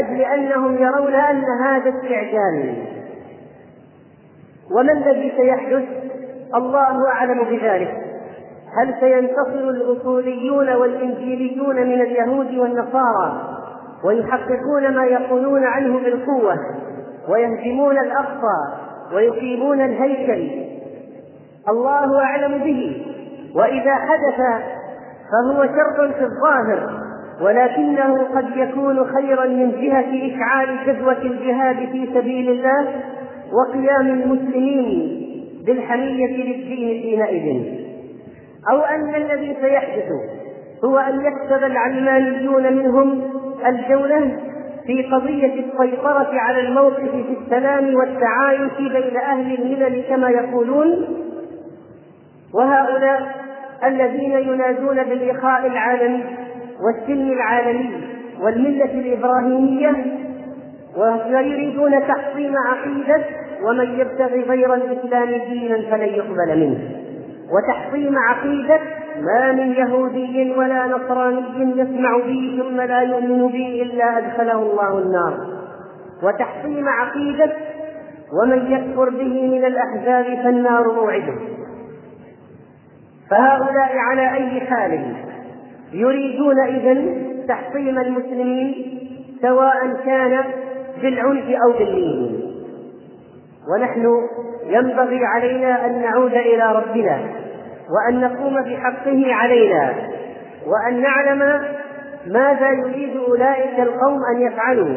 لأجل أنهم يرون أن هذا استعجال. وما الذي سيحدث؟ الله أعلم بذلك. هل سينتصر الأصوليون والإنجيليون من اليهود والنصارى ويحققون ما يقولون عنه بالقوة ويهدمون الأقصى ويقيمون الهيكل؟ الله أعلم به. وإذا حدث فهو شر في الظاهر. ولكنه قد يكون خيرا من جهة إشعال جذوة الجهاد في سبيل الله وقيام المسلمين بالحمية للدين حينئذ. أو أن الذي سيحدث هو أن يكسب العلمانيون منهم الجولة في قضية السيطرة على الموقف في السلام والتعايش بين أهل الملل كما يقولون. وهؤلاء الذين ينادون بالإخاء العالمي والسلم العالمي والملة الإبراهيمية ويريدون تحطيم عقيدة ومن يبتغي غير الإسلام دينا فلن يقبل منه. وتحطيم عقيدة ما من يهودي ولا نصراني يسمع بي ثم لا يؤمن بي إلا أدخله الله النار. وتحطيم عقيدة ومن يكفر به من الأحزاب فالنار موعده. فهؤلاء على أي حال؟ يريدون إذا تحطيم المسلمين سواء كان بالعنف أو باللين. ونحن ينبغي علينا أن نعود إلى ربنا وأن نقوم بحقه علينا وأن نعلم ماذا يريد أولئك القوم أن يفعلوا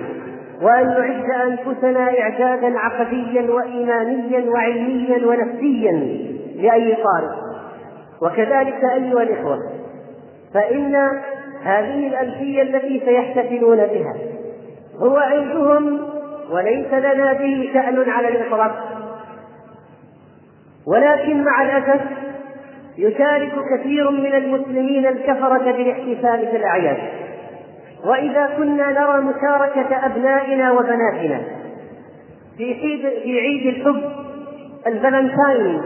وأن نعد أنفسنا إعدادا عقديا وإيمانيا وعلميا ونفسيا لأي طارئ. وكذلك أيها الإخوة فإن هذه الألفية التي سيحتفلون بها هو عندهم وليس لنا به شأن على الإطلاق. ولكن مع الأسف يشارك كثير من المسلمين الكفرة بالاحتفال في الأعياد. وإذا كنا نرى مشاركة أبنائنا وبناتنا في عيد في عيد الحب الفالنتاين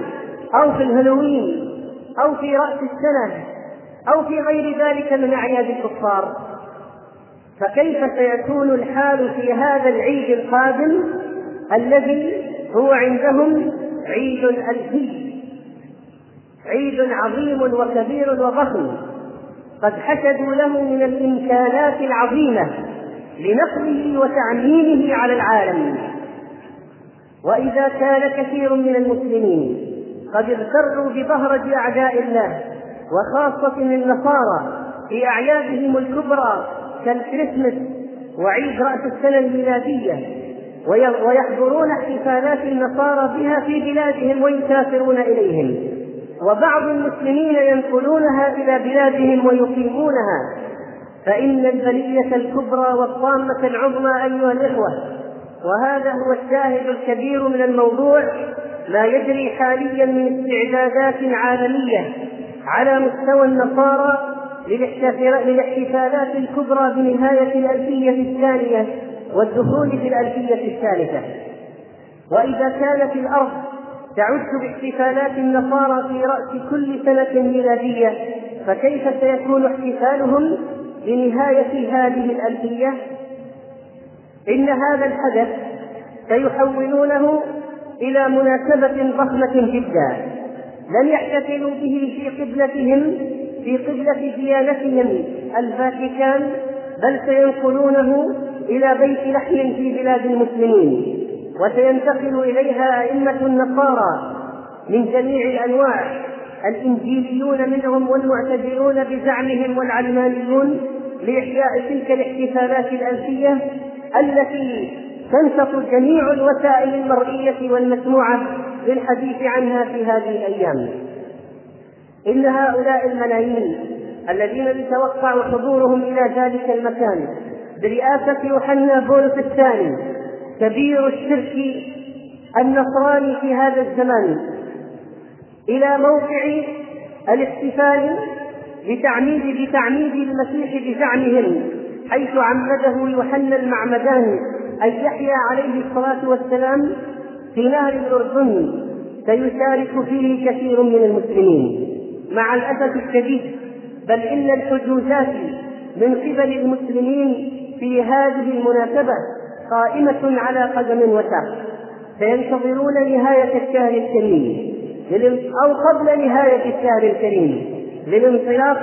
أو في الهالوين أو في رأس السنة أو في غير ذلك من أعياد الكفار. فكيف سيكون الحال في هذا العيد القادم الذي هو عندهم عيد ألفي عيد عظيم وكبير وضخم. قد حشدوا له من الإمكانات العظيمة لنقله وتعميمه على العالم. وإذا كان كثير من المسلمين قد اغتروا ببهرج أعداء الله وخاصة النصارى في أعيادهم الكبرى كالكريسماس وعيد رأس السنة الميلادية ويحضرون احتفالات النصارى بها في بلادهم ويسافرون إليهم. وبعض المسلمين ينقلونها إلى بلادهم ويقيمونها. فإن البلية الكبرى والطامة العظمى أيها الإخوة وهذا هو الشاهد الكبير من الموضوع ما يجري حاليا من استعدادات عالمية. على مستوى النصارى للاحتفالات الكبرى بنهاية الألفية الثانية والدخول في الألفية الثالثة وإذا كانت الأرض تعد باحتفالات النصارى في رأس كل سنة ميلادية فكيف سيكون احتفالهم بنهاية هذه الألفية؟ إن هذا الحدث سيحولونه إلى مناسبة ضخمة جدا لن يحتفلوا به في قبلتهم في قبلة ديانتهم الفاتيكان بل سينقلونه إلى بيت لحم في بلاد المسلمين. وسينتقل إليها أئمة النصارى من جميع الأنواع الإنجيليون منهم والمعتزلون بزعمهم والعلمانيون لإحياء تلك الاحتفالات الألفية التي تنشط جميع الوسائل المرئية والمسموعة للحديث عنها في هذه الأيام. إن هؤلاء الملايين الذين يتوقع حضورهم إلى ذلك المكان برئاسة يوحنا بولس الثاني كبير الشرك النصراني في هذا الزمان إلى موقع الاحتفال بتعميد بتعميد المسيح بزعمهم حيث عمده يوحنا المعمدان أن يحيى عليه الصلاة والسلام في نهر الأردن سيشارك فيه كثير من المسلمين. مع الأسف الشديد بل إن الحجوزات من قبل المسلمين في هذه المناسبة قائمة على قدم وساق. سينتظرون نهاية الشهر الكريم أو قبل نهاية الشهر الكريم للانطلاق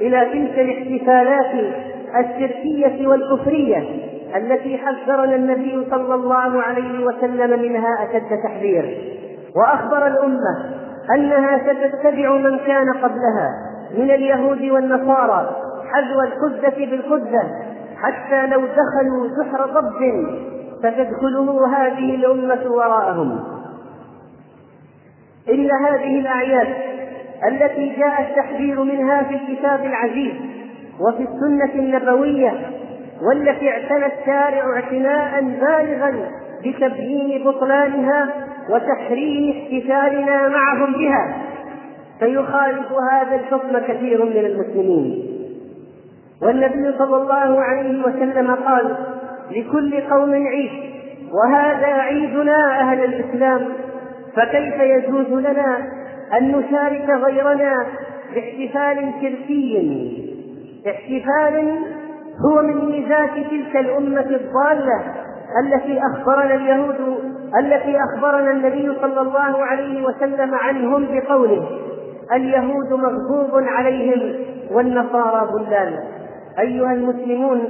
إلى تلك الاحتفالات الشركية والكفرية التي حذرنا النبي صلى الله عليه وسلم منها أشد تحذير. وأخبر الأمة أنها ستتبع من كان قبلها من اليهود والنصارى حذو الخزة بالخزة حتى لو دخلوا سحر ضب فتدخله هذه الأمة وراءهم. إن هذه الأعياد التي جاء التحذير منها في الكتاب العزيز وفي السنة النبوية والتي اعتنى الشارع اعتناء بالغا بتبيين بطلانها وتحريم احتفالنا معهم بها. فيخالف هذا الحكم كثير من المسلمين. والنبي صلى الله عليه وسلم قال لكل قوم عيد وهذا عيدنا أهل الإسلام فكيف يجوز لنا أن نشارك غيرنا باحتفال شركي احتفال هو من ميزات تلك الأمة الضالة التي أخبرنا اليهود التي أخبرنا النبي صلى الله عليه وسلم عنهم بقوله اليهود مغضوب عليهم والنصارى ضلال. أيها المسلمون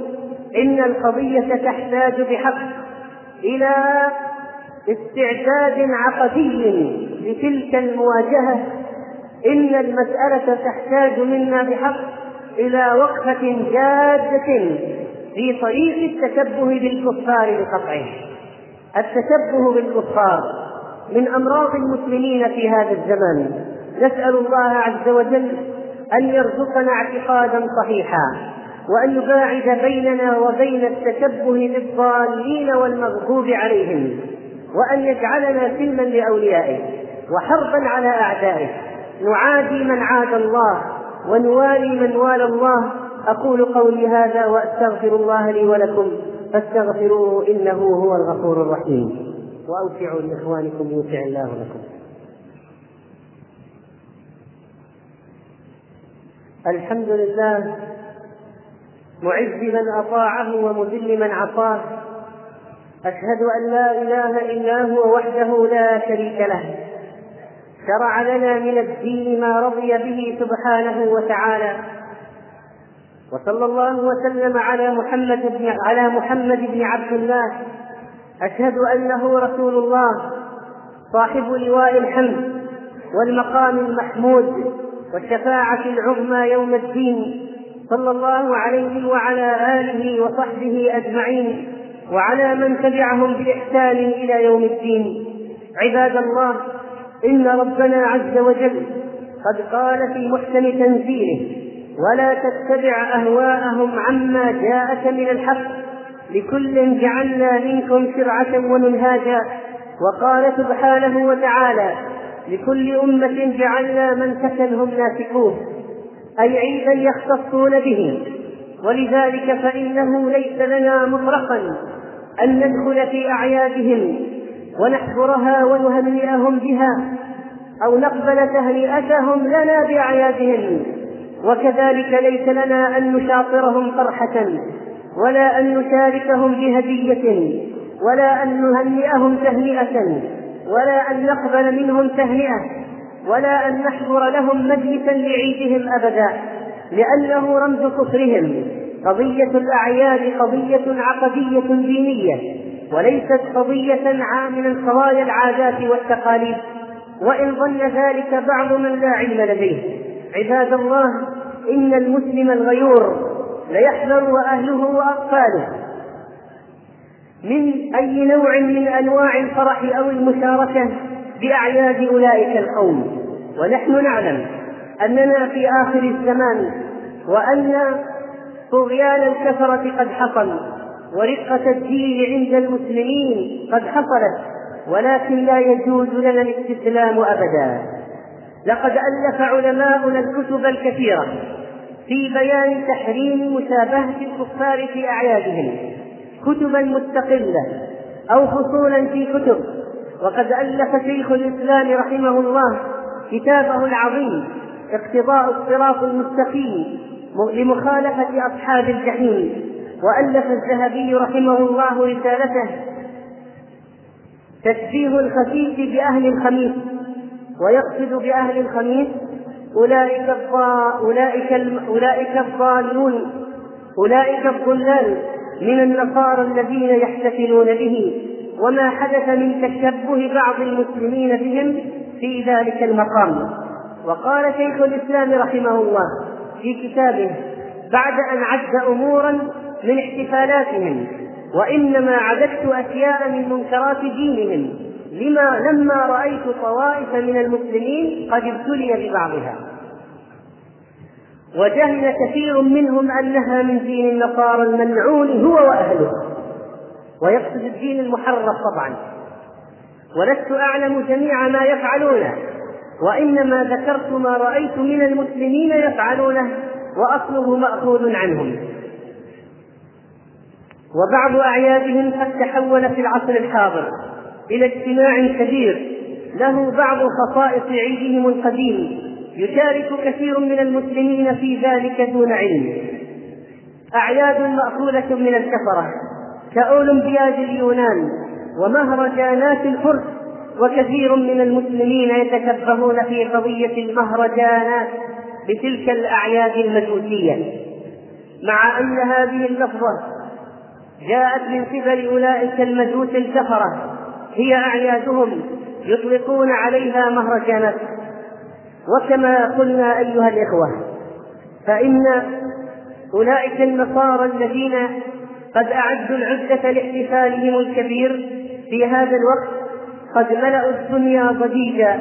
إن القضية تحتاج بحق إلى استعداد عقدي لتلك المواجهة. إن المسألة تحتاج منا بحق إلى وقفة جادة في طريق التشبه بالكفار بقطعه. التشبه بالكفار من أمراض المسلمين في هذا الزمان نسأل الله عز وجل أن يرزقنا اعتقادا صحيحا وأن يباعد بيننا وبين التشبه بالضالين والمغضوب عليهم وأن يجعلنا سلما لأوليائه وحربا على أعدائه. نعادي من عاد الله ونوالي من والى الله. أقول قولي هذا وأستغفر الله لي ولكم. فاستغفروه إنه هو الغفور الرحيم. وأوسعوا لإخوانكم يوسع الله لكم. الحمد لله. معز من أطاعه ومذل من عصاه. أشهد أن لا إله إلا هو وحده لا شريك له. شرع لنا من الدين ما رضي به سبحانه وتعالى. وصلى الله وسلم على محمد بن على محمد بن عبد الله. أشهد أنه رسول الله صاحب لواء الحمد والمقام المحمود والشفاعة العظمى يوم الدين. صلى الله عليه وعلى آله وصحبه أجمعين وعلى من تبعهم بإحسان إلى يوم الدين. عباد الله إن ربنا عز وجل قد قال في محسن تنزيله ولا تتبع أهواءهم عما جاءك من الحق لكل جعلنا منكم شرعة ومنهاجا وقال سبحانه وتعالى لكل أمة جعلنا من سكنهم ناسكوه أي عيدا يختصون به ولذلك فإنه ليس لنا مطلقا أن ندخل في أعيادهم ونحضرها ونهنئهم بها أو نقبل تهنئتهم لنا بأعيادهم. وكذلك ليس لنا أن نشاطرهم فرحة ولا أن نشاركهم بهدية ولا أن نهنئهم تهنئة ولا أن نقبل منهم تهنئة ولا أن نحضر لهم مجلسا لعيدهم أبدا لأنه رمز كفرهم. قضية الأعياد قضية عقدية دينية. وليست قضية من قضايا العادات والتقاليد وإن ظن ذلك بعض من لا علم لديه. عباد الله إن المسلم الغيور ليحذر وأهله وأطفاله. من أي نوع من أنواع الفرح أو المشاركة بأعياد أولئك القوم؟ ونحن نعلم أننا في آخر الزمان وأن طغيان الكفرة قد حصل. ورقة الدين عند المسلمين قد حصلت ولكن لا يجوز لنا الاستسلام أبدا. لقد ألف علماؤنا الكتب الكثيرة في بيان تحريم مشابهة الكفار في أعيادهم كتبا مستقلة أو فصولا في كتب. وقد ألف شيخ الإسلام رحمه الله كتابه العظيم اقتضاء الصراط المستقيم لمخالفة أصحاب الجحيم. وألف الذهبي رحمه الله رسالته تشبيه الخسيس بأهل الخميس ويقصد بأهل الخميس أولئك أولئك أولئك الضالون أولئك الضلال من النصارى الذين يحتفلون به وما حدث من تشبه بعض المسلمين بهم في ذلك المقام. وقال شيخ الإسلام رحمه الله في كتابه بعد أن عد أمورا من احتفالاتهم وإنما عددت أشياء من منكرات دينهم لما لما رأيت طوائف من المسلمين قد ابتلي ببعضها. وجهل كثير منهم أنها من دين النصارى الملعون هو وأهله. ويقصد الدين المحرف طبعا. ولست أعلم جميع ما يفعلونه وإنما ذكرت ما رأيت من المسلمين يفعلونه وأصله مأخوذ عنهم. وبعض أعيادهم قد تحول في العصر الحاضر إلى اجتماع كبير له بعض خصائص عيدهم القديم يشارك كثير من المسلمين في ذلك دون علم. أعياد مأخوذة من الكفرة كأولمبياد اليونان ومهرجانات الفرس وكثير من المسلمين يتشبهون في قضية المهرجانات بتلك الأعياد المجوسية مع أن هذه اللفظة جاءت من قبل أولئك المجوس الكفرة هي أعيادهم يطلقون عليها مهرجانات وكما قلنا أيها الإخوة فإن أولئك النصارى الذين قد أعدوا العدة لاحتفالهم الكبير في هذا الوقت قد ملأوا الدنيا ضجيجا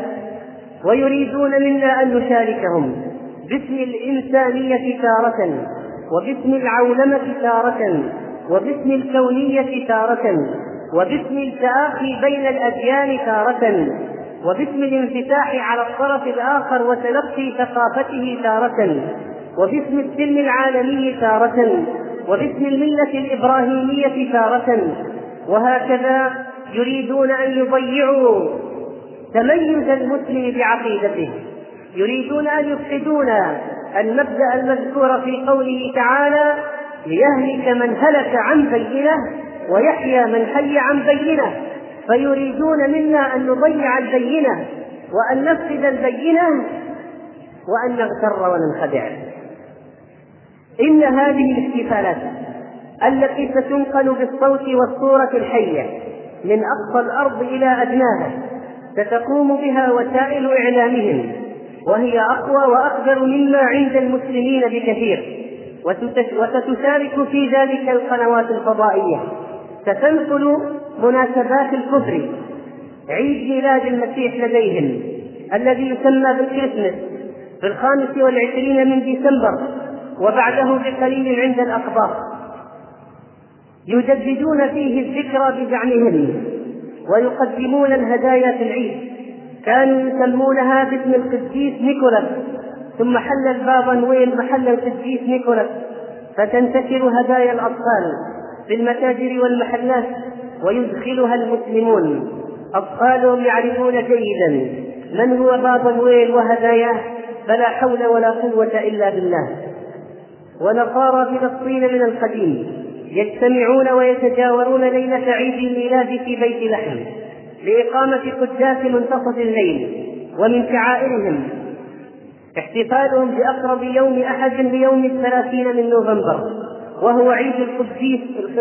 ويريدون منا أن نشاركهم باسم الإنسانية تارة وباسم العولمة تارة. وباسم الكونية تارة وباسم التآخي بين الأديان تارة وباسم الانفتاح على الطرف الآخر وتلقي ثقافته تارة وباسم السلم العالمي تارة وباسم الملة الإبراهيمية تارة. وهكذا يريدون أن يضيعوا تميز المسلم بعقيدته. يريدون أن يفسدون المبدأ المذكور في قوله تعالى ليهلك من هلك عن بينة ويحيى من حي عن بينة. فيريدون منا أن نضيع البينة وأن نفسد البينة وأن نغتر وننخدع. إن هذه الاحتفالات التي ستنقل بالصوت والصورة الحية من أقصى الأرض إلى أدناها ستقوم بها وسائل إعلامهم وهي أقوى وأقدر مما عند المسلمين بكثير. وستشارك في ذلك القنوات الفضائية. ستنقل مناسبات الكفر عيد ميلاد المسيح لديهم الذي يسمى بالكريسماس في الخامس والعشرين من ديسمبر وبعده بقليل عند الأقباط يجددون فيه الذكرى بزعمهم ويقدمون الهدايا في العيد. كانوا يسمونها باسم القديس نيكولاس. ثم حل البابا نويل محل القديس نيكولاس فتنتشر هدايا الأطفال في المتاجر والمحلات ويدخلها المسلمون. أطفالهم يعرفون جيدا من هو بابا نويل وهداياه فلا حول ولا قوة إلا بالله. ونصارى فلسطين من القديم يجتمعون ويتجاورون ليلة عيد الميلاد في بيت لحم لإقامة قداس منتصف الليل ومن شعائرهم احتفالهم بأقرب يوم أحد ليوم الثلاثين من نوفمبر وهو عيد القديس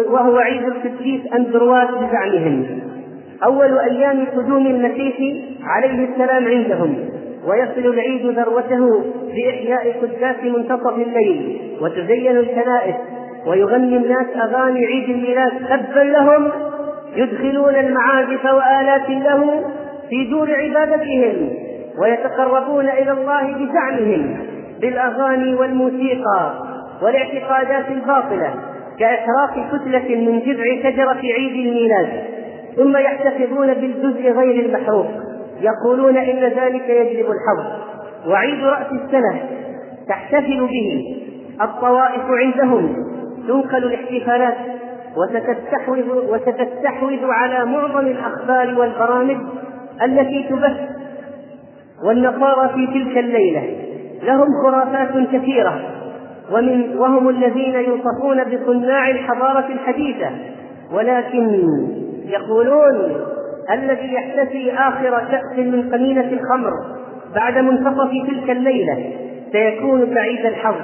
وهو عيد القديس أندرواس بزعمهم. أول أيام قدوم المسيح عليه السلام عندهم ويصل العيد ذروته بإحياء قداس منتصف الليل وتزين الكنائس ويغني الناس أغاني عيد الميلاد. تبا لهم يدخلون المعازف وآلات له في دور عبادتهم. ويتقربون إلى الله بزعمهم بالأغاني والموسيقى والاعتقادات الباطلة كإحراق كتلة من جذع شجرة عيد الميلاد ثم يحتفظون بالجزء غير المحروق يقولون إن ذلك يجلب الحظ. وعيد رأس السنة تحتفل به الطوائف عندهم تنقل الاحتفالات وستستحوذ وستستحوذ على معظم الأخبار والبرامج التي تبث والنصارى في تلك الليلة لهم خرافات كثيرة ومن وهم الذين يوصفون بصناع الحضارة الحديثة ولكن يقولون الذي يحتسي آخر كأس من قمينة الخمر بعد منتصف تلك الليلة سيكون سعيد الحظ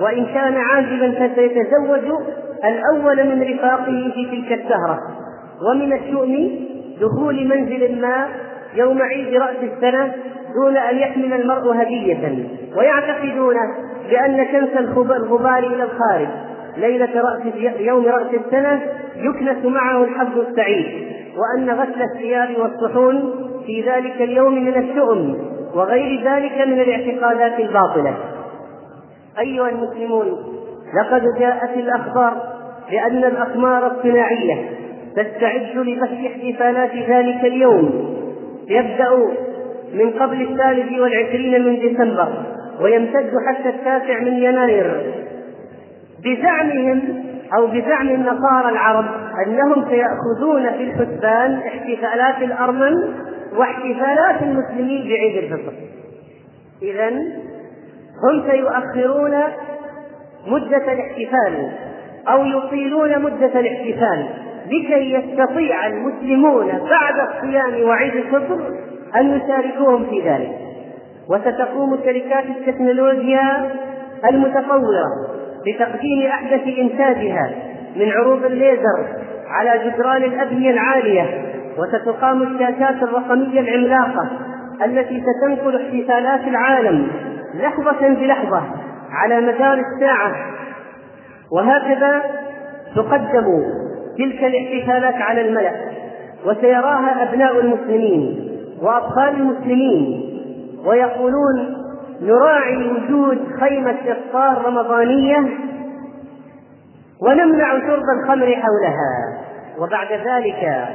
وإن كان عازبا فسيتزوج الأول من رفاقه في تلك السهرة ومن الشؤم دخول منزل ما يوم عيد رأس السنة دون أن يحمل المرء هدية. ويعتقدون بأن كنس الغبار إلى الخارج. ليلة رأس يوم رأس السنة يكنس معه الحظ السعيد وأن غسل الثياب والصحون في ذلك اليوم من الشؤم وغير ذلك من الاعتقادات الباطلة. أيها المسلمون لقد جاءت الأخبار بأن الأقمار الصناعية تستعد لبث احتفالات ذلك اليوم. يبدأ من قبل الثالث والعشرين من ديسمبر ويمتد حتى التاسع من يناير. بزعمهم أو بزعم النصارى العرب أنهم سيأخذون في الحسبان احتفالات الأرمن واحتفالات المسلمين بعيد الفطر. إذا هم سيؤخرون مدة الاحتفال أو يطيلون مدة الاحتفال. لكي يستطيع المسلمون بعد الصيام وعيد الفطر أن يشاركوهم في ذلك. وستقوم شركات التكنولوجيا المتطورة بتقديم أحدث إنتاجها من عروض الليزر على جدران الأبنية العالية وستقام الشاشات الرقمية العملاقة التي ستنقل احتفالات العالم لحظة بلحظة على مدار الساعة. وهكذا تقدم تلك الاحتفالات على الملأ وسيراها أبناء المسلمين وأطفال المسلمين ويقولون نراعي وجود خيمة إفطار رمضانية ونمنع شرب الخمر حولها. وبعد ذلك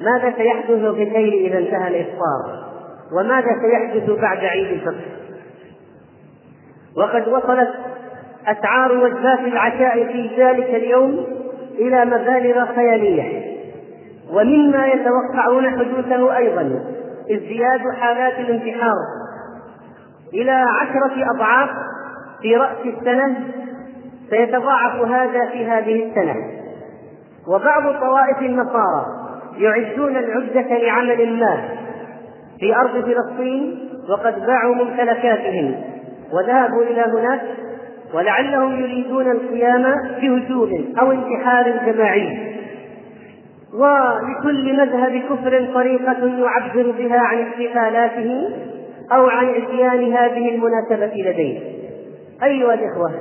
ماذا سيحدث في الليل إذا انتهى الإفطار؟ وماذا سيحدث بعد عيد الفطر؟ وقد وصلت أسعار وجبات العشاء في ذلك اليوم إلى مبالغ خيالية ومما يتوقعون حدوثه أيضا ازدياد حالات الانتحار. إلى عشرة أضعاف في رأس السنة سيتضاعف هذا في هذه السنة. وبعض طوائف النصارى يعدون العدة لعمل ما في أرض فلسطين وقد باعوا ممتلكاتهم وذهبوا إلى هناك ولعلهم يريدون القيام بهجوم أو انتحار جماعي. ولكل مذهب كفر طريقة يعبر بها عن احتفالاته أو عن عصيان هذه المناسبة لديه. أيها الإخوة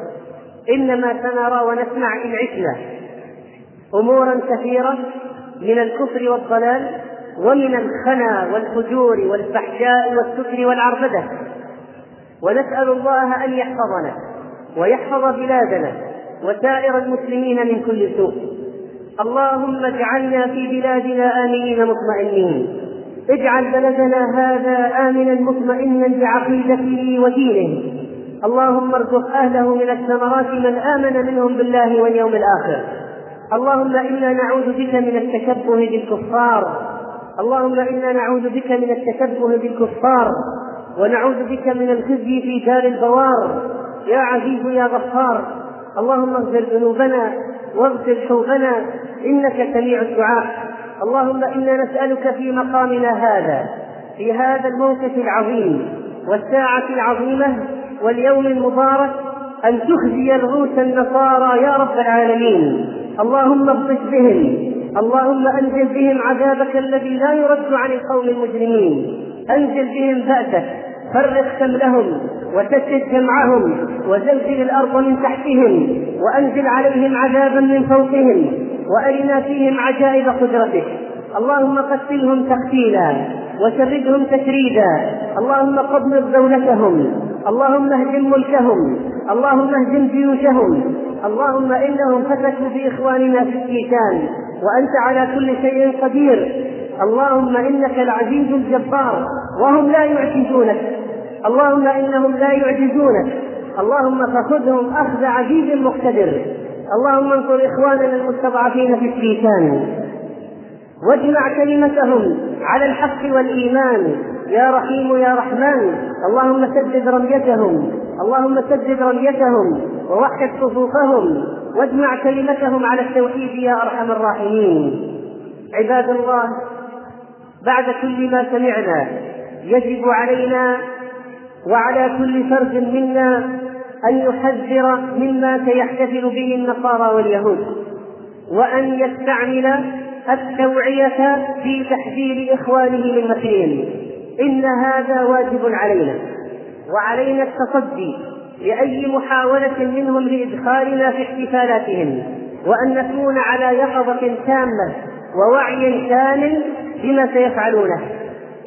إنما سنرى ونسمع إن عشنا أمورا كثيرة من الكفر والضلال ومن الخنا والفجور والفحشاء والسكر والعربدة. ونسأل الله أن يحفظنا. ويحفظ بلادنا وسائر المسلمين من كل سوء. اللهم اجعلنا في بلادنا آمنين مطمئنين. اجعل بلدنا هذا آمنا مطمئنا بعقيدته ودينه. اللهم ارزق أهله من الثمرات من آمن منهم بالله واليوم الآخر. اللهم إنا نعوذ بك من التشبه بالكفار. اللهم إنا نعوذ بك من التشبه بالكفار. ونعوذ بك من الخزي في دار البوار. يا عزيز يا غفار اللهم اغفر ذنوبنا واغفر حوبنا إنك سميع الدعاء. اللهم إنا نسألك في مقامنا هذا في هذا الموقف العظيم والساعة العظيمة واليوم المبارك أن تخزي رؤوس النصارى يا رب العالمين. اللهم ابطش بهم اللهم أنزل بهم عذابك الذي لا يرد عن القوم المجرمين. أنزل بهم بأسك فرق شملهم وشتت جمعهم وزلزل الأرض من تحتهم وأنزل عليهم عذابا من فوقهم وأرنا فيهم عجائب قدرتك اللهم قتلهم تقتيلا وشردهم تشريدا. اللهم قبض دولتهم اللهم اهدم ملكهم. اللهم اهدم جيوشهم. اللهم إنهم فتكوا باخواننا في الشيطان وأنت على كل شيء قدير. اللهم إنك العزيز الجبار. وهم لا يعجزونك. اللهم إنهم لا يعجزونك. اللهم فخذهم أخذ عزيز مقتدر. اللهم انصر إخواننا المستضعفين في الشيطان واجمع كلمتهم على الحق والإيمان. يا رحيم يا رحمن. اللهم سدد رميتهم. اللهم سدد رميتهم. ووحد صفوفهم. واجمع كلمتهم على التوحيد يا أرحم الراحمين. عباد الله بعد كل ما سمعنا يجب علينا وعلى كل فرد منا أن يحذر مما سيحتفل به النصارى واليهود وأن يستعمل التوعية في تحذير إخوانه من مكرهم إن هذا واجب علينا وعلينا التصدي لأي محاولة منهم لإدخالنا في احتفالاتهم وأن نكون على يقظة تامة ووعي كامل بما سيفعلونه.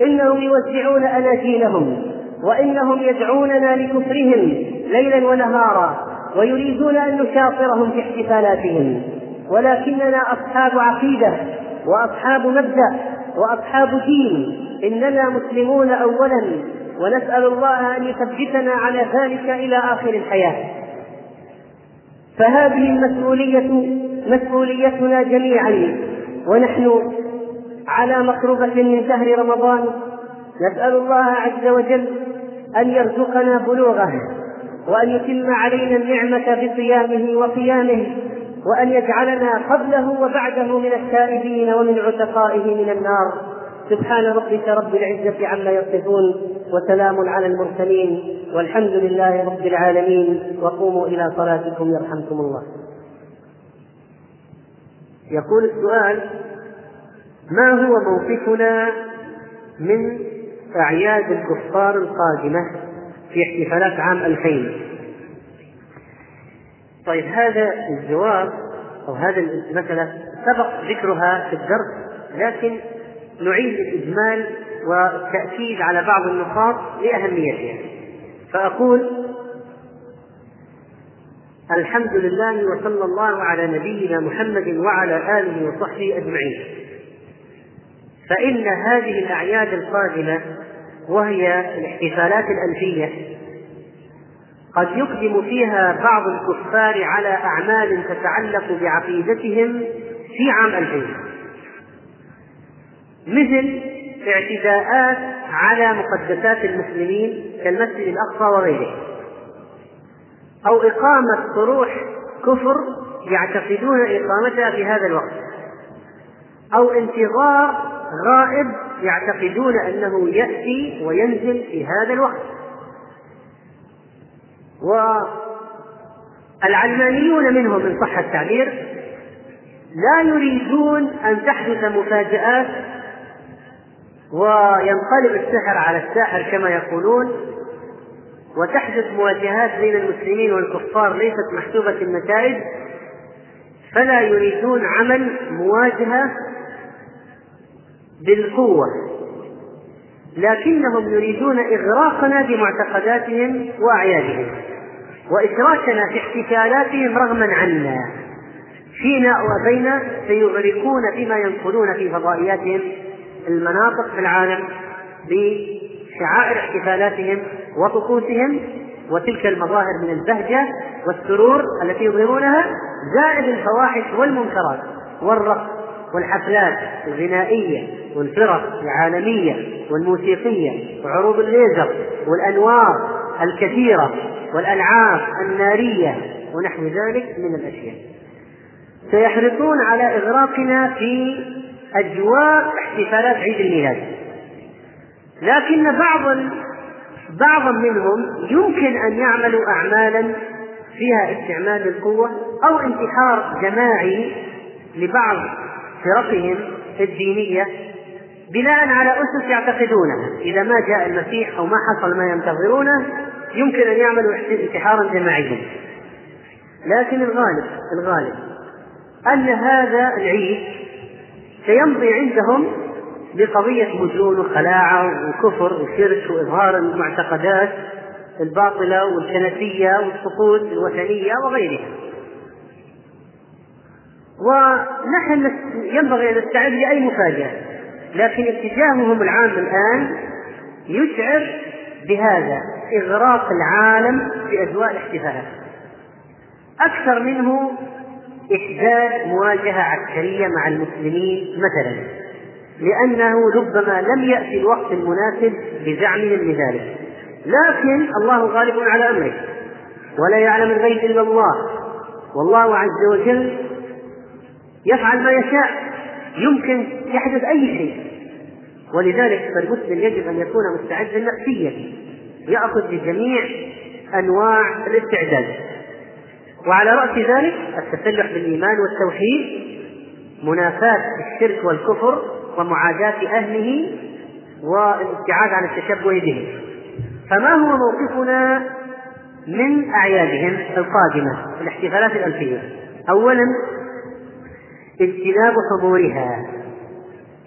إنهم يوزعون أناجيلهم. وإنهم يدعوننا لكفرهم ليلا ونهارا ويريدون أن نشاطرهم في احتفالاتهم. ولكننا أصحاب عقيدة وأصحاب مبدأ وأصحاب دين. إننا مسلمون أولا ونسأل الله أن يثبتنا على ذلك إلى آخر الحياة. فهذه المسؤولية مسؤوليتنا جميعا. ونحن على مقربة من شهر رمضان. نسأل الله عز وجل أن يرزقنا بلوغه وأن يتم علينا النعمة بصيامه وقيامه وأن يجعلنا قبله وبعده من التائبين ومن عتقائه من النار. سبحان ربك رب العزة عما يصفون وسلام على المرسلين والحمد لله رب العالمين وقوموا إلى صلاتكم يرحمكم الله. يقول السؤال ما هو موقفنا من أعياد الكفار القادمة في احتفالات عام 2000 طيب هذا الجواب أو هذا المسألة سبق ذكرها في الدرس لكن نعيد الإجمال والتأكيد على بعض النقاط لأهميتها. فأقول الحمد لله وصلى الله على نبينا محمد وعلى آله وصحبه أجمعين. فإن هذه الأعياد القادمة وهي الاحتفالات الألفية قد يقدم فيها بعض الكفار على أعمال تتعلق بعقيدتهم في عام 2000 مثل اعتداءات على مقدسات المسلمين كالمسجد الأقصى وغيره أو إقامة طروح كفر يعتقدون إقامتها في هذا الوقت أو انتظار غائب يعتقدون أنه يأتي وينزل في هذا الوقت. والعلمانيون منهم إن صح التعبير لا يريدون أن تحدث مفاجآت وينقلب السحر على الساحر كما يقولون وتحدث مواجهات بين المسلمين والكفار ليست محسوبة النتائج فلا يريدون عمل مواجهة بالقوة. لكنهم يريدون إغراقنا بمعتقداتهم وأعيادهم وإشراكنا في احتفالاتهم رغما عنا. فينا وبين سيغرقون بما ينقلون في فضائياتهم المناطق في العالم بشعائر احتفالاتهم وطقوسهم وتلك المظاهر من البهجة والسرور التي يظهرونها زائد الفواحش والمنكرات والرقص. والحفلات الغنائية والفرق العالمية والموسيقية وعروض الليزر والأنوار الكثيرة والألعاب النارية ونحو ذلك من الأشياء. سيحرصون على إغراقنا في أجواء احتفالات عيد الميلاد. لكن بعض بعضا منهم يمكن أن يعملوا أعمالا فيها استعمال القوة أو انتحار جماعي لبعض فرقهم الدينية بناء على أسس يعتقدونها إذا ما جاء المسيح أو ما حصل ما ينتظرونه يمكن أن يعملوا انتحارا جماعيا. لكن الغالب الغالب أن هذا العيد سيمضي عندهم بقضية مجنون وخلاعة وكفر وشرك وإظهار المعتقدات الباطلة والكنسية والسقوط الوثنية وغيرها. ونحن ينبغي أن نستعد لأي مفاجأة. لكن اتجاههم العام الآن يشعر بهذا إغراق العالم في أجواء الاحتفالات. أكثر منه إحداث مواجهة عسكرية مع المسلمين مثلا لأنه ربما لم يأتي الوقت المناسب بزعمهم لذلك لكن الله غالب على أمره ولا يعلم الغيب إلا الله. والله عز وجل يفعل ما يشاء. يمكن يحدث أي شيء. ولذلك فالمسلم يجب أن يكون مستعدا نفسيا يأخذ بجميع أنواع الاستعداد. وعلى رأس ذلك التسلح بالإيمان والتوحيد منافاة الشرك والكفر ومعاداة أهله والابتعاد عن التشبه بهم فما هو موقفنا من أعيادهم القادمة الاحتفالات الألفية؟ أولا اجتناب حضورها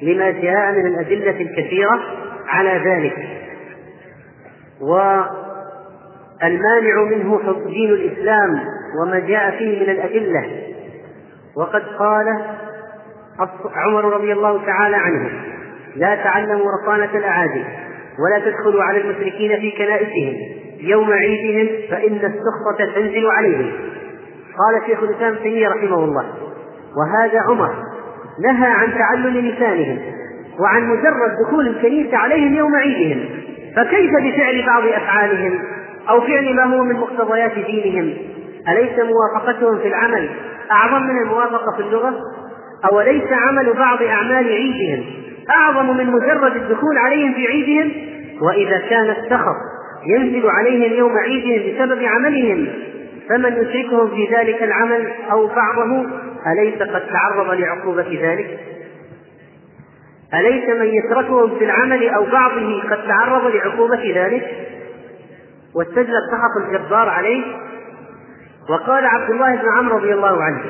لما جاء من الأدلة الكثيرة على ذلك. والمانع منه دين الإسلام وما جاء فيه من الأدلة. وقد قال عمر رضي الله تعالى عنه لا تعلموا رصانة الأعادي ولا تدخلوا على المشركين في كنائسهم يوم عيدهم فإن السخطة تنزل عليهم. قال شيخ الإسلام تيمية رحمه الله وهذا عمر نهى عن تعلم لسانهم وعن مجرد دخول الكنيسة عليهم يوم عيدهم. فكيف بفعل بعض أفعالهم أو فعل ما هو من مقتضيات دينهم؟ أليس موافقتهم في العمل أعظم من الموافقة في اللغة؟ أوليس عمل بعض أعمال عيدهم أعظم من مجرد الدخول عليهم في عيدهم؟ وإذا كان السخط ينزل عليهم يوم عيدهم بسبب عملهم فمن يشركهم في ذلك العمل أو بعضه أليس قد تعرض لعقوبة ذلك؟ أليس من يتركهم في العمل أو بعضه قد تعرض لعقوبة ذلك؟ واستجلى السخط الجبار عليه وقال عبد الله بن عمرو رضي الله عنه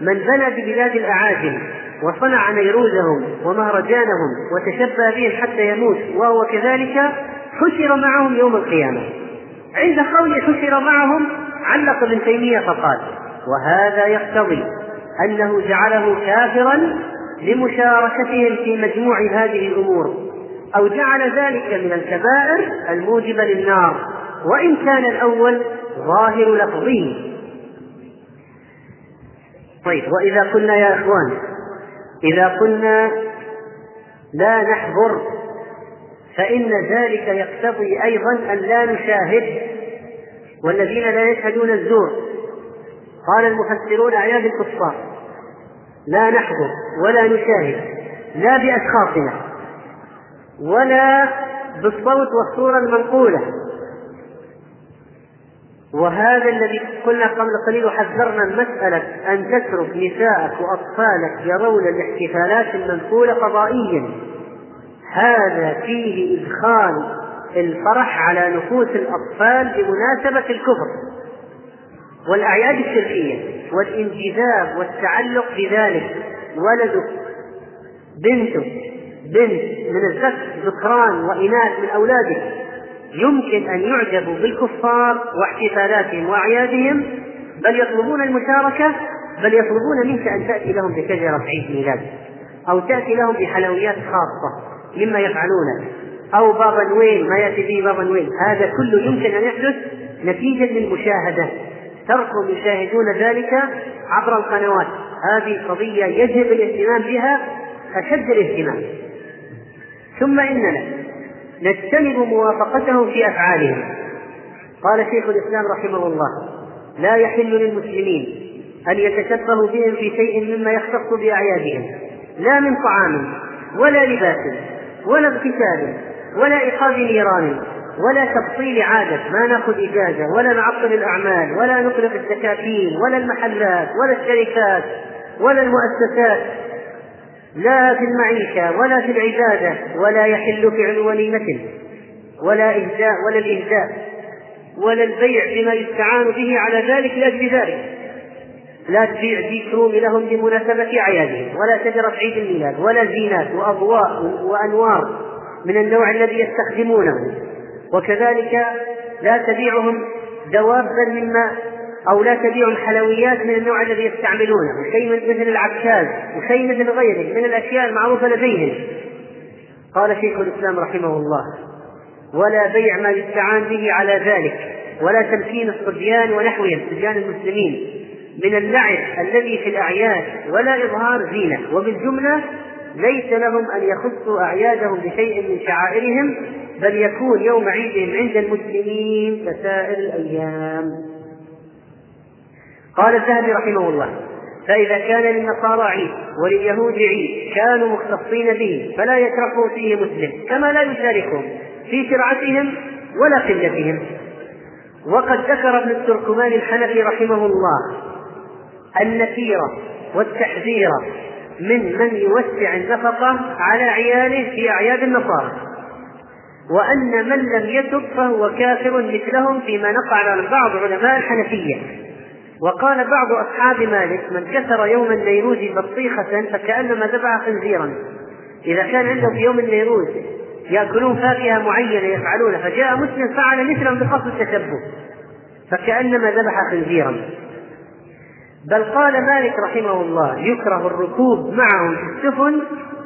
من بنى ببلاد الأعاجم وصنع نيروزهم ومهرجانهم وتشبه بهم حتى يموت وهو كذلك حشر معهم يوم القيامة عند قول حشر معهم علق ابن تيمية فقال وهذا يقتضي أنه جعله كافرا لمشاركتهم في مجموع هذه الأمور أو جعل ذلك من الكبائر الموجبة للنار وإن كان الأول ظاهر لفظه طيب وإذا قلنا يا إخوان إذا قلنا لا نحضر فإن ذلك يقتضي أيضا أن لا نشاهد والذين لا يشهدون الزور. قال المفسرون أعياد الكفار لا نحضر ولا نشاهد لا بأشخاصنا ولا بالصوت والصورة المنقولة. وهذا الذي قلنا قبل قليل وحذرنا المسألة أن تترك نساءك وأطفالك يرون الاحتفالات المنقولة قضائيا. هذا فيه إدخال الفرح على نفوس الأطفال بمناسبة الكفر. والأعياد الشرعية والانجذاب والتعلق بذلك ولدك بنتك بنت من الذكر ذكران وإناث من أولادك يمكن أن يعجبوا بالكفار واحتفالاتهم وأعيادهم بل يطلبون المشاركة بل يطلبون منك أن تأتي لهم بشجرة عيد ميلاد أو تأتي لهم بحلويات خاصة مما يفعلونه أو بابا نويل ما يأتي به بابا نويل. هذا كله يمكن أن يحدث نتيجة للمشاهدة. تركهم يشاهدون ذلك عبر القنوات. هذه قضية يجب الاهتمام بها أشد الاهتمام. ثم إننا نجتنب موافقتهم في أفعالهم قال شيخ الإسلام رحمه الله لا يحل للمسلمين أن يتشبهوا بهم في شيء مما يختص بأعيادهم. لا من طعام ولا لباس ولا اغتسال ولا إيقاظ نيران. ولا تبطيل عادة ما نأخذ إجازة ولا نعطل الأعمال ولا نغلق الدكاكين ولا المحلات ولا الشركات ولا المؤسسات. لا في المعيشة ولا في العبادة ولا يحل فعل وليمة ولا إهداء ولا الإهداء ولا البيع بما يستعان به على ذلك لأجل ذلك. لا تبيع ديك رومي لهم بمناسبة أعيادهم ولا شجرة عيد الميلاد ولا زينات وأضواء وأنوار من النوع الذي يستخدمونه. وكذلك لا تبيعهم دوابا مما أو لا تبيعهم حلويات من النوع الذي يستعملونه شيء مثل العكاز وشيء مثل غيره من الأشياء المعروفة لديهم. قال شيخ الإسلام رحمه الله ولا بيع ما يستعان به على ذلك ولا تمكين الصبيان ونحوهم صبيان المسلمين من اللعب الذي في الأعياد ولا إظهار زينة وبالجملة ليس لهم أن يخصوا أعيادهم بشيء من شعائرهم بل يكون يوم عيدهم عند المسلمين كسائر الأيام. قال الذهبي رحمه الله فإذا كان للنصارى عيد ولليهود عيد كانوا مختصين به فلا يشركوا فيه مسلم كما لا يشاركهم في شرعتهم ولا قلتهم. وقد ذكر ابن التركمان الحنفي رحمه الله النكير والتحذير من من يوسع النفقة على عياله في أعياد النصارى. وأن من لم يتب فهو كافر مثلهم فيما نقل على بعض علماء الحنفية. وقال بعض أصحاب مالك من كسر يوم النيروز بطيخة فكأنما ذبح خنزيرا. إذا كان عندهم في يوم النيروز يأكلون فاكهة معينة يفعلون فجاء مسلم فعل مثلهم بقصد التشبه فكأنما ذبح خنزيرا. بل قال مالك رحمه الله يكره الركوب معهم في السفن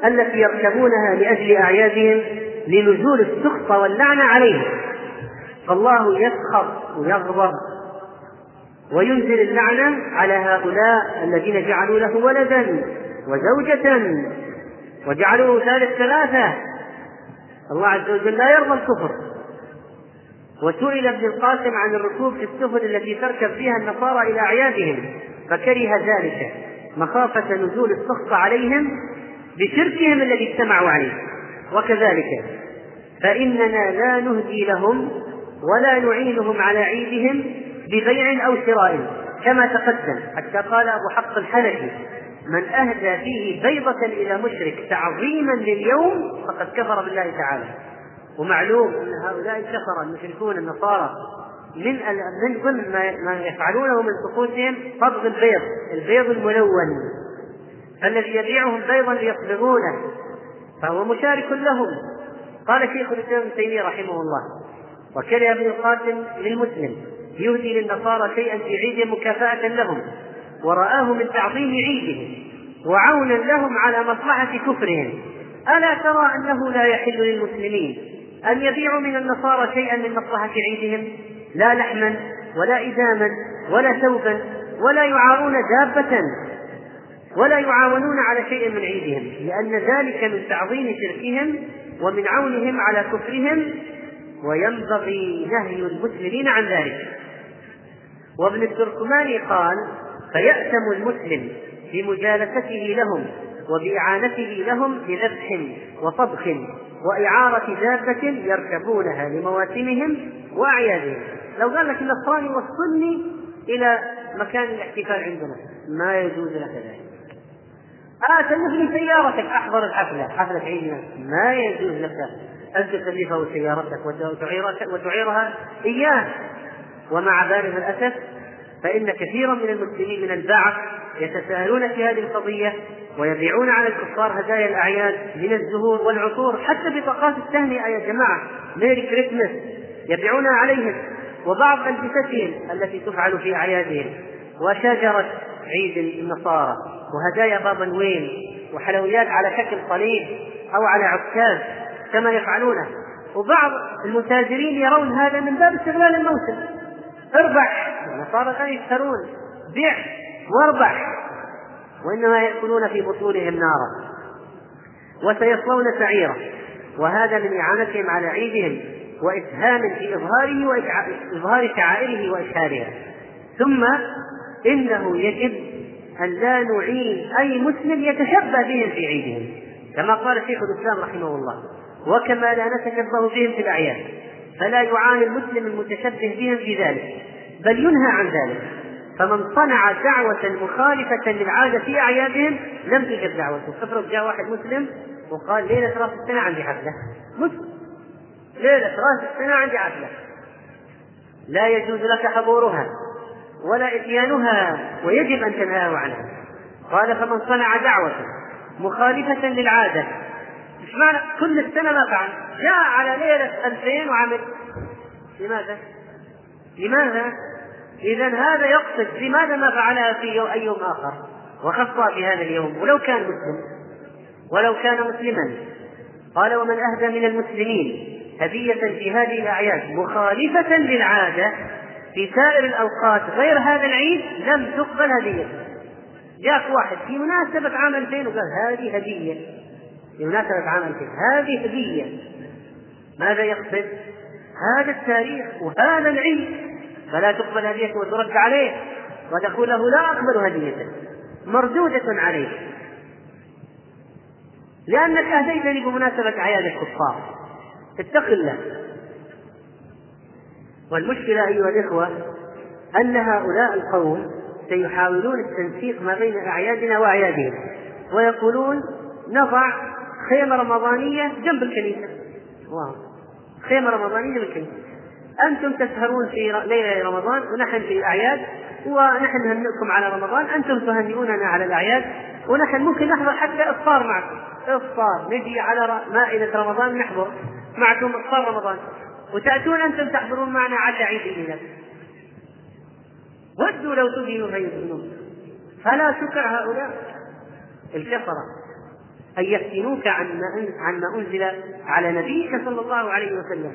التي يركبونها لأجل أعيادهم لنزول السخط واللعنة عليهم. فالله يسخط ويغضب وينزل اللعنة على هؤلاء الذين جعلوا له ولدا وزوجة وجعلوه ثالث ثلاثة. الله عز وجل لا يرضى الكفر. وسئل ابن القاسم عن الركوب في السفن التي تركب فيها النصارى إلى أعيادهم. فكره ذلك مخافة نزول السخط عليهم بشركهم الذي اجتمعوا عليه. وكذلك فإننا لا نهدي لهم ولا نعينهم على عيدهم ببيع أو شراء كما تقدم. حتى قال أبو حق الحنفي من أهدى فيه بيضة إلى مشرك تعظيما لليوم فقد كفر بالله تعالى. ومعلوم أن هؤلاء الكفرة المشركون النصارى من من ضمن ما يفعلونه من طقوسهم صبغ البيض البيض الملون الذي يبيعهم بيضا ليصبغونه فهو مشارك لهم. قال شيخ الإسلام ابن تيمية رحمه الله وكره ابن القاسم للمسلم يهدي للنصارى شيئا في عيدهم مكافأة لهم ورآه من تعظيم عيدهم وعونا لهم على مصلحة كفرهم. ألا ترى أنه لا يحل للمسلمين أن يبيعوا من النصارى شيئا من مصلحة عيدهم لا لحما ولا إداما ولا ثوبا ولا يعارون دابة ولا يعاونون على شيء من عيدهم لأن ذلك من تعظيم شركهم ومن عونهم على كفرهم وينبغي نهي المسلمين عن ذلك. وابن التركماني قال فيأتم المسلم بمجالسته لهم وبإعانته لهم بذبح وطبخ. وإعارة دابة يركبونها لمواسمهم وأعيادهم. لو قال لك النصراني وصلني إلى مكان الاحتفال عندنا ما يجوز لك ذلك. آه سلف لي سيارتك أحضر الحفلة. حفلة عيدنا ما يجوز لك. أن تسلفه سيارتك وتعيرها إياه. ومع ذلك الأسف فإن كثيرا من المسلمين من البعث يتساهلون في هذه القضية ويبيعون على الكفار هدايا الأعياد من الزهور والعطور حتى بطاقات التهنئة يا جماعة. ميري كريسمس يبيعونها عليهم وبعض ألبستهم التي تفعل في أعيادهم. وشجرة عيد النصارى. وهدايا بابا نويل وحلويات على شكل صليب أو على عكاز كما يفعلونه. وبعض المتاجرين يرون هذا من باب استغلال الموسم. اربح. النصارى الآن يشترون بيع واربح وإنما يأكلون في بطونهم نارا وسيصلون سعيرا وهذا من إعانتهم على عيدهم وإسهام في إظهاره وإظهار شعائره وإشهارها. ثم إنه يجب أن لا نعين أي مسلم يتشبه بهم في عيدهم كما قال شيخ الإسلام رحمه الله وكما لا نتشبه بهم في الأعياد فلا يعاني المسلم المتشبه بهم في ذلك بل ينهى عن ذلك. فمن صنع دعوة مخالفة للعادة في أعيادهم لم تجب دعوته. افرض جاء واحد مسلم وقال ليلة رأس السنة عندي حفلة مسلم. ليلة رأس السنة عندي حفلة لا يجوز لك حضورها ولا إتيانها ويجب أن تنهاه عنها. قال فمن صنع دعوة مخالفة للعادة. مش معنى؟ كل السنة ما فعل. جاء على ليلة 2000 وعمل. لماذا؟ لماذا؟ إذا هذا يقصد لماذا ما فعلها في يوم أي يوم آخر. وخصها في هذا اليوم. ولو كان مسلم. ولو كان مسلما. قال ومن أهدى من المسلمين هدية في هذه الأعياد مخالفة للعادة في سائر الأوقات غير هذا العيد لم تقبل هدية. جاءك واحد في مناسبة عام 2000 وقال هذه هدية. بمناسبة عام الفيل هذه هدية. ماذا يقصد؟ هذا التاريخ وهذا العيد. فلا تقبل هديته وترد عليه. وتقول له لا أقبل هديتك مردودة عليه. لأنك أهديتني بمناسبة أعياد الكفار. اتق الله. والمشكلة أيها الإخوة أن هؤلاء القوم سيحاولون التنسيق ما بين أعيادنا وأعيادهم. ويقولون نضع خيمة رمضانية جنب الكنيسة. واو. خيمة رمضانية جنب الكنيسة. أنتم تسهرون في ليلة رمضان ونحن في الأعياد ونحن نهنئكم على رمضان أنتم تهنئوننا على الأعياد ونحن ممكن نحضر حتى إفطار معكم. إفطار نجي على مائدة رمضان نحضر معكم إفطار رمضان. وتأتون أنتم تحضرون معنا عشاء عيد الميلاد ودوا لو تدينوا فيدينون فلا شكر هؤلاء الكفرة. أن يفتنوك عن ما عن ما أنزل على نبيك صلى الله عليه وسلم.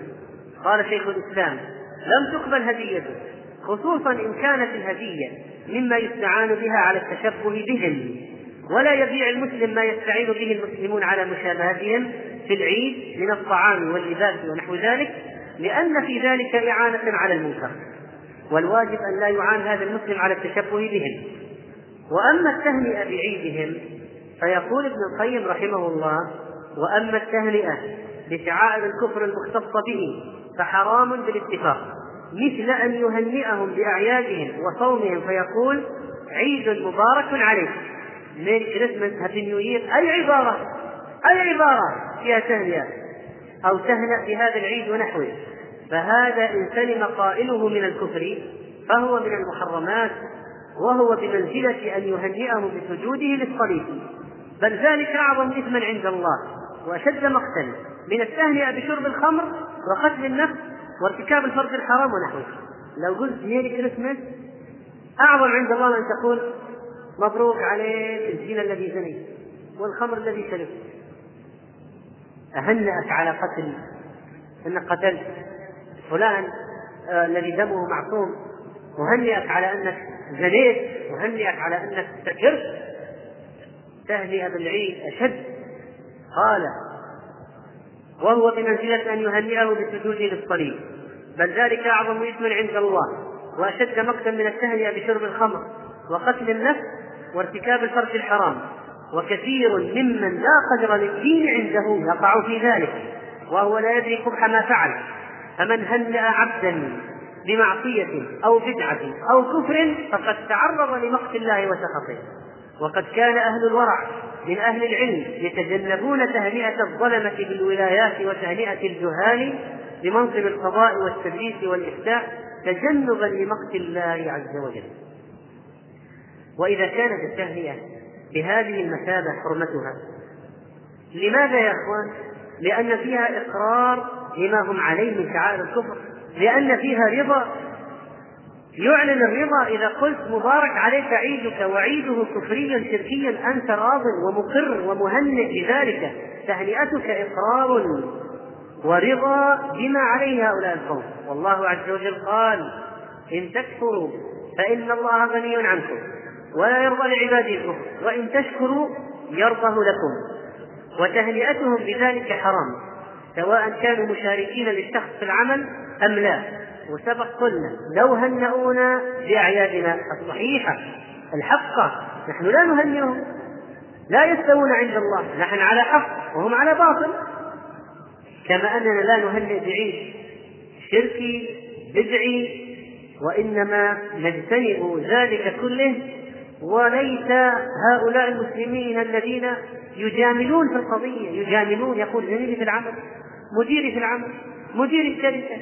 قال شيخ الإسلام لم تقبل هديته خصوصا إن كانت الهدية مما يستعان بها على التشبه بهم ولا يبيع المسلم ما يستعين به المسلمون على مشابهتهم في العيد من الطعام واللباس ونحو ذلك لأن في ذلك إعانة على المنكر والواجب أن لا يعان هذا المسلم على التشبه بهم. وأما التهنئة بعيدهم فيقول ابن القيم رحمه الله وأما التهنئة بشعائر الكفر المختصة به فحرام بالاتفاق. مثل أن يهنئهم بأعيادهم وصومهم فيقول عيد مبارك عليك. ميري كريسمس هابي نيو يير أي عبارة؟ أي عبارة فيها تهنئة؟ أو تهنأ بهذا العيد ونحوه. فهذا إن سلم قائله من الكفر فهو من المحرمات وهو بمنزلة أن يهنئه بسجوده للصليب. بل ذلك أعظم إثما عند الله. وأشد مقتا من التهنئة بشرب الخمر وقتل النفس وارتكاب الفرج الحرام ونحوه. لو قلت ميري كريسمس أعظم عند الله أن تقول مبروك عليك الزنا الذي زنيت والخمر الذي شربت. أهنأك على قتل أنك قتلت فلان آه الذي دمه معصوم. أهنئك على أنك زنيت. أهنئك على أنك سكرت تهنئة بالعيد أشد. قال وهو بمنزلة أن يهنئه بالسجود للصليب. بل ذلك أعظم إثما عند الله وأشد مقتا من التهنئة بشرب الخمر وقتل النفس وارتكاب الفرج الحرام. وكثير ممن لا قدر للدين عنده يقع في ذلك وهو لا يدري قبح ما فعل. فمن هنأ عبدا بمعصية أو بدعة أو كفر فقد تعرض لمقت الله وسخطه. وقد كان أهل الورع من أهل العلم يتجنبون تهنئة الظلمة بالولايات وتهنئة الجهال بمنصب القضاء والتدريس والإفتاء تجنبا لمقت الله عز وجل وإذا كانت التهنئة بهذه المثابة حرمتها لماذا يا أخوان؟ لأن فيها إقرار لما هم عليه من شعائر الكفر لأن فيها رضا يعلن الرضا إذا قلت مبارك عليك عيدك وعيده كفري شركي أنت راض ومقر ومهنئ بذلك تهنئتك إقرار ورضا بما عليه هؤلاء القوم. والله عز وجل قال إن تكفروا فإن الله غني عنكم ولا يرضى لعباده الكفر وإن تشكروا يرضه لكم. وتهنئتهم بذلك حرام سواء كانوا مشاركين للشخص في العمل أم لا. وسبق قلنا لو هنؤونا بأعيادنا الصحيحة الحقة نحن لا نهنئهم. لا يستوون عند الله نحن على حق وهم على باطل. كما أننا لا نهنئ بعيد شركي بدعي وإنما نجتنب ذلك كله. وليس هؤلاء المسلمين الذين يجاملون في القضية يجاملون يقول زميلي في العمل مديري في العمل مدير الشركة.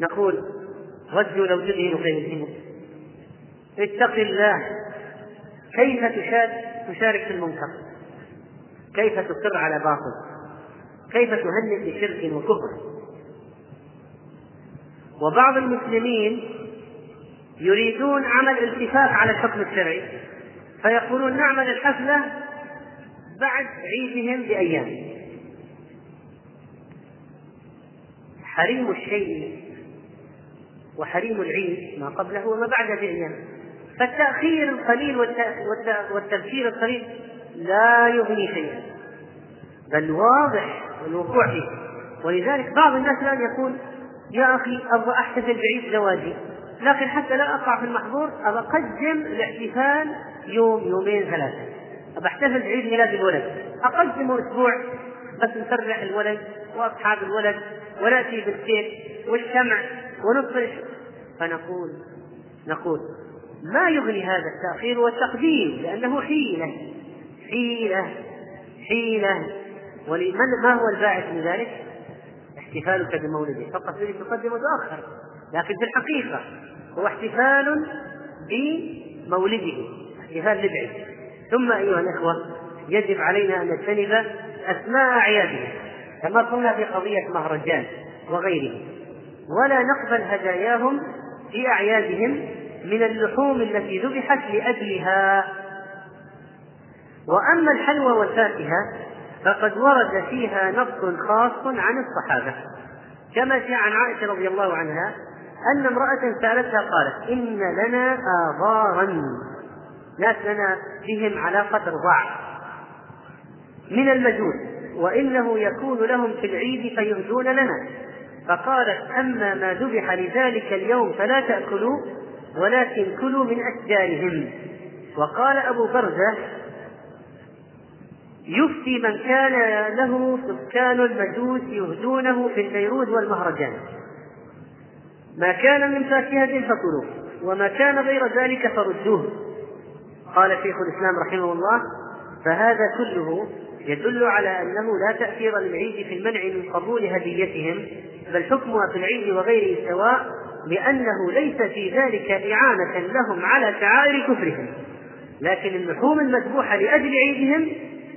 نقول ودوا لو تدهن فيدهنوا اتق الله. كيف تشارك في المنكر؟ كيف تصر على باطل؟ كيف تهنئ بشرك وكفر؟ وبعض المسلمين يريدون عمل التفاف على الحكم الشرعي فيقولون نعمل الحفلة بعد عيدهم بأيام. حريم الشيء وحريم العيد ما قبله وما بعده بأيام فالتأخير القليل والتبشير القليل لا يغني شيئا. بل واضح الوقوع فيه. ولذلك بعض الناس الآن يقول يا أخي أبغى أحتفل بعيد زواجي. لكن حتى لا أقع في المحظور أبغى أقدم الاحتفال يوم يومين ثلاثة. أبغى أحتفل بعيد ميلاد الولد. أقدمه أسبوع بس نفرح الولد وأصحاب الولد ونأتي بالكيك والشمع ونصف فنقول نقول ما يغني هذا التأخير والتقديم لأنه حيلة حيلة حيلة. ولمن ما هو الباعث من ذلك؟ احتفالك بمولده. فقط تريد تقدم وتؤخر لكن في الحقيقة هو احتفال بمولده احتفال لبعه. ثم أيها الإخوة يجب علينا أن نجتنب أسماء أعيادهم كما قلنا في قضية مهرجان وغيره ولا نقبل هداياهم في أعيادهم من اللحوم التي ذبحت لأجلها. وأما الحلوى والفاكهة فقد ورد فيها نص خاص عن الصحابة كما جاء عن عائشة رضي الله عنها أن امرأة سألتها قالت إن لنا آبارا ناس لنا بهم علاقة رضاع من المجوس وإنه يكون لهم في العيد فيهدون لنا. فقالت أما ما ذبح لذلك اليوم فلا تأكلوا ولكن كلوا من أشجارهم. وقال أبو برزة يفتي من كان له سكان المجوس يهدونه في النيروز والمهرجان. ما كان من فاكهة فكلوه وما كان غير ذلك فردوه. قال شيخ الإسلام رحمه الله فهذا كله يدل على أنه لا تأثير للعيد في المنع من قبول هديتهم بل حكمها في العيد وغيره سواء لأنه ليس في ذلك إعانة لهم على شعائر كفرهم. لكن اللحوم المذبوحة لأجل عيدهم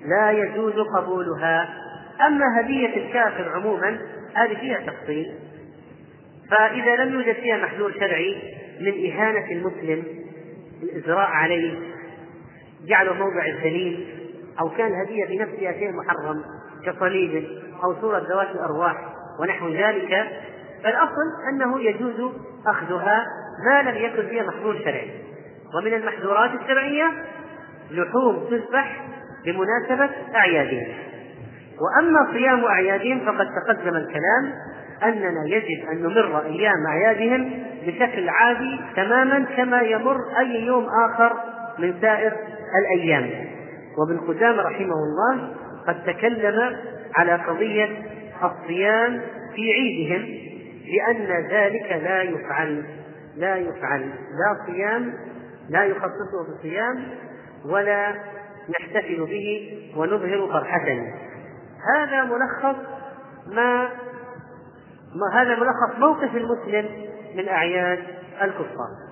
لا يجوز قبولها. أما هدية الكافر عموما هذه فيها تفصيل. فإذا لم يوجد فيها محذور شرعي من إهانة المسلم الإزراء عليه جعله موضع الدليل أو كان هدية في نفسها شيء محرم كصليب أو صورة ذوات الأرواح ونحو ذلك فالأصل أنه يجوز أخذها ما لم يكن فيها محظور شرعي. ومن المحظورات الشرعية لحوم تذبح بمناسبة أعيادهم. وأما صيام أعيادهم فقد تقدم الكلام أننا يجب أن نمر أيام أعيادهم بشكل عادي تماما كما يمر أي يوم آخر من سائر الأيام. وابن قدامة رحمه الله قد تكلم على قضية الصيام في عيدهم لأن ذلك لا يفعل لا يفعل. لا صيام لا يخصصه بالصيام ولا نحتفل به ونظهر فرحتنا هذا ملخص ما, ما هذا ملخص موقف المسلم من أعياد الكفار.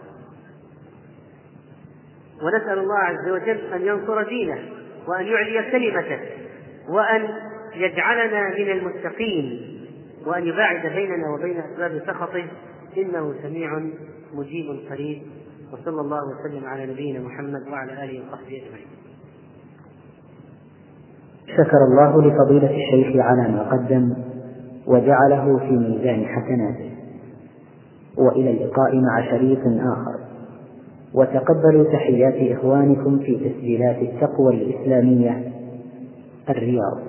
ونسأل الله عز وجل أن ينصر دينه وأن يعلي كلمته وأن يجعلنا من المتقين وأن يباعد بيننا وبين أسباب سخطه إنه سميع مجيب قريب. وصلى الله وسلم على نبينا محمد وعلى آله وصحبه أجمعين. شكر الله لفضيلة الشيخ على ما قدم وجعله في ميزان حسناته. وإلى اللقاء مع شريط آخر. وتقبلوا تحيات إخوانكم في تسجيلات التقوى الإسلامية الرياض.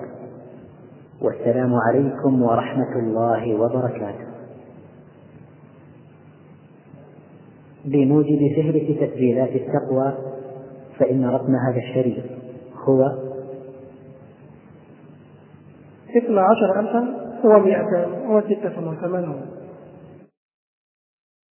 والسلام عليكم ورحمة الله وبركاته. بموجب فهرس تسجيلات التقوى فإن رقم هذا الشريط هو اثنا عشر ألفا ومائتان وستة وثمانون.